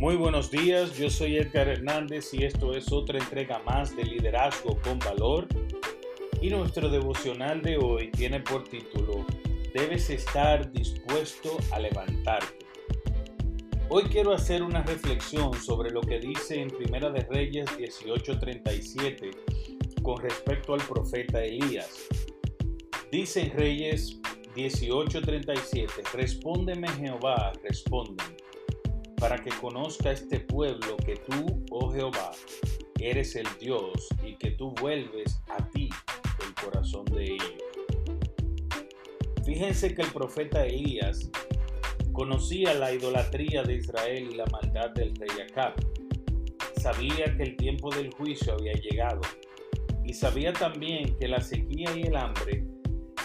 Muy buenos días, yo soy Edgar Hernández y esto es otra entrega más de Liderazgo con Valor. Y nuestro devocional de hoy tiene por título Debes estar dispuesto a levantarte. Hoy quiero hacer una reflexión sobre lo que dice en Primera de Reyes 18:37 con respecto al profeta Elías. Dice en Reyes 18:37, respóndeme Jehová, respóndeme para que conozca este pueblo que tú, oh Jehová, eres el Dios y que tú vuelves a ti el corazón de ellos. Fíjense que el profeta Elías conocía la idolatría de Israel y la maldad del rey Acab. Sabía que el tiempo del juicio había llegado y sabía también que la sequía y el hambre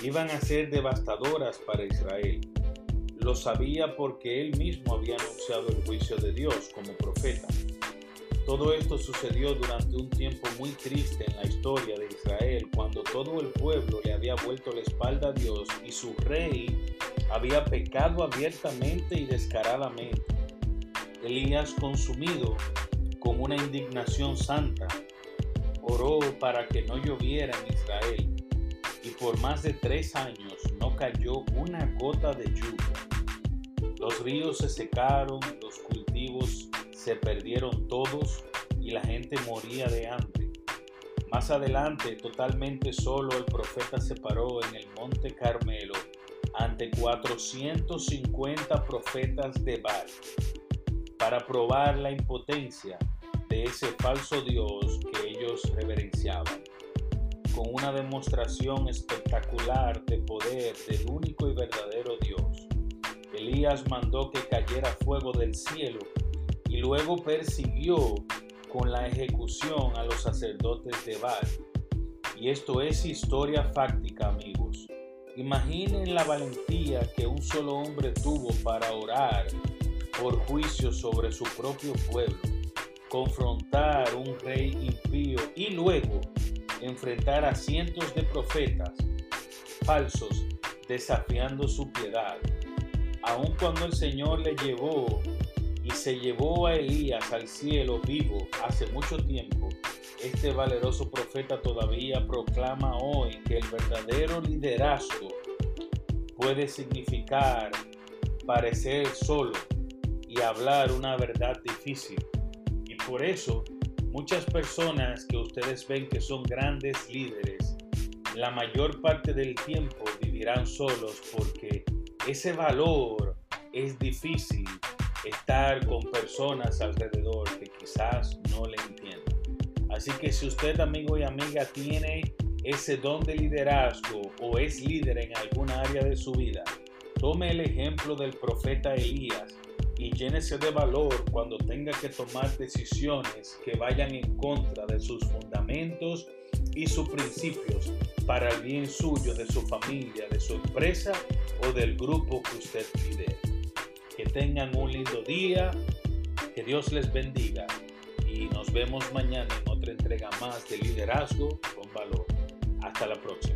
iban a ser devastadoras para Israel lo sabía porque él mismo había anunciado el juicio de Dios como profeta. Todo esto sucedió durante un tiempo muy triste en la historia de Israel, cuando todo el pueblo le había vuelto la espalda a Dios y su rey había pecado abiertamente y descaradamente. Elías, consumido con una indignación santa, oró para que no lloviera en Israel y por más de tres años no cayó una gota de lluvia. Los ríos se secaron, los cultivos se perdieron todos y la gente moría de hambre. Más adelante, totalmente solo, el profeta se paró en el monte Carmelo ante 450 profetas de Baal para probar la impotencia de ese falso Dios que ellos reverenciaban. Con una demostración espectacular de poder del único y verdadero Dios, Elías mandó que cayera fuego del cielo y luego persiguió con la ejecución a los sacerdotes de Baal. Y esto es historia fáctica, amigos. Imaginen la valentía que un solo hombre tuvo para orar por juicio sobre su propio pueblo, confrontar un rey impío y luego enfrentar a cientos de profetas falsos desafiando su piedad aun cuando el Señor le llevó y se llevó a Elías al cielo vivo hace mucho tiempo, este valeroso profeta todavía proclama hoy que el verdadero liderazgo puede significar parecer solo y hablar una verdad difícil. Y por eso muchas personas que ustedes ven que son grandes líderes, la mayor parte del tiempo vivirán solos porque ese valor es difícil estar con personas alrededor que quizás no le entiendan. Así que si usted, amigo y amiga, tiene ese don de liderazgo o es líder en alguna área de su vida, tome el ejemplo del profeta Elías y llénese de valor cuando tenga que tomar decisiones que vayan en contra de sus fundamentos y sus principios para el bien suyo, de su familia, de su empresa o del grupo que usted lidera. Que tengan un lindo día, que Dios les bendiga y nos vemos mañana en otra entrega más de liderazgo con valor. Hasta la próxima.